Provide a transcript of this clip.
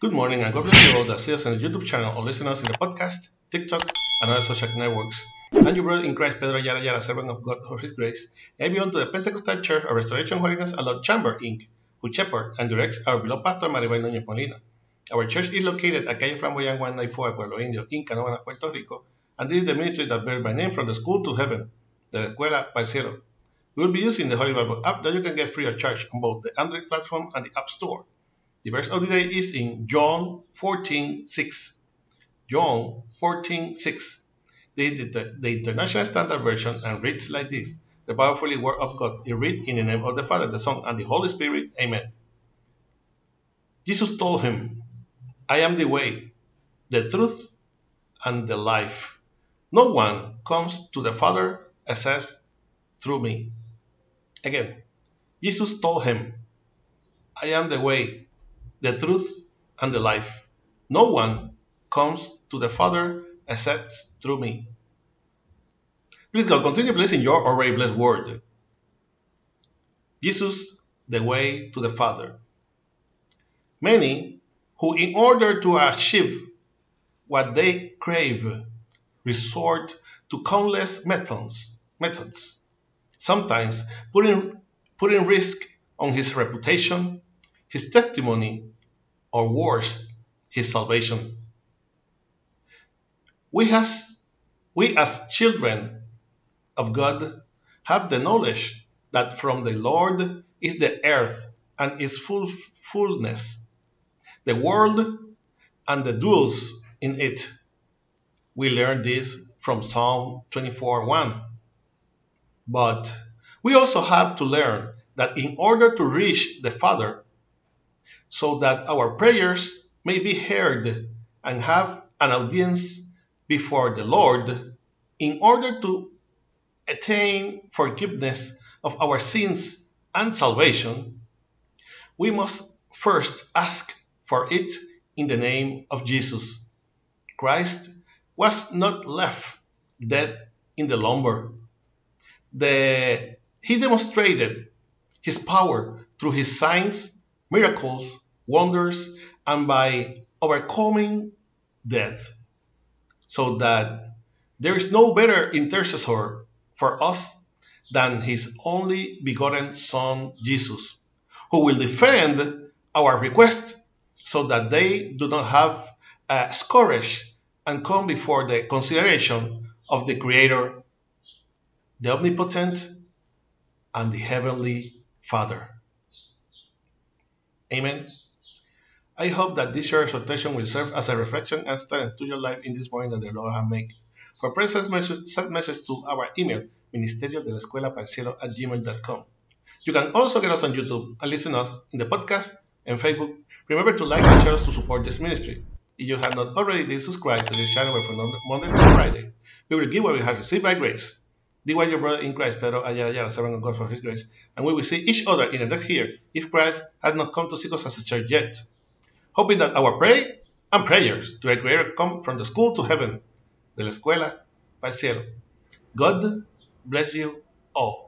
Good morning and God bless you all that see us on the YouTube channel or listen us in the podcast, TikTok, and other social networks. I'm your brother in Christ, Pedro Ayala Ayala, servant of God for His grace. I belong to the Pentecostal Church of Restoration Holiness and Lord Chamber, Inc., who shepherd and directs our beloved pastor Maribel Núñez Molina. Our church is located at Calle Flamboyant 194, Pueblo Indio, in Canóvanas, Puerto Rico, and this is the ministry that bears my name from the school to heaven, the Escuela el Cielo. We will be using the Holy Bible app that you can get free of charge on both the Android platform and the App Store. The verse of the day is in John 14 6. John 14 6. The, the, the International Standard Version and reads like this The powerfully word of God is read in the name of the Father, the Son, and the Holy Spirit. Amen. Jesus told him, I am the way, the truth, and the life. No one comes to the Father except through me. Again, Jesus told him, I am the way, the truth, and the life. No one comes to the Father except through me. Please God, continue blessing your already blessed word. Jesus, the way to the Father. Many who, in order to achieve what they crave, resort to countless methods, methods sometimes putting, putting risk on his reputation, his testimony, or worse, his salvation. We, has, we as children of God have the knowledge that from the Lord is the earth and its full fullness, the world and the dwells in it. We learn this from Psalm 24 1. But we also have to learn that in order to reach the Father, so that our prayers may be heard and have an audience before the Lord, in order to attain forgiveness of our sins and salvation, we must first ask for it in the name of Jesus. Christ was not left dead in the lumber. The, he demonstrated his power through his signs, miracles, wonders, and by overcoming death, so that there is no better intercessor for us than his only begotten Son, Jesus, who will defend our requests so that they do not have a scourge and come before the consideration of the Creator, the Omnipotent, and the Heavenly Father. Amen. I hope that this short exhortation will serve as a reflection and study to your life in this morning that the Lord has made. For prayer, send message, to our email, ministerio de la escuela at gmail.com. You can also get us on YouTube and listen us in the podcast and Facebook. Remember to like and share us to support this ministry. If you have not already did subscribe to this channel from Monday to Friday, we will give what we have received by grace. Be what your brother in Christ, Pedro Ayala servant of God for his grace, and we will see each other in the next year if Christ has not come to seek us as a church yet. Hoping that our prayer and prayers to a Creator come from the school to heaven, de la escuela el cielo. God bless you all.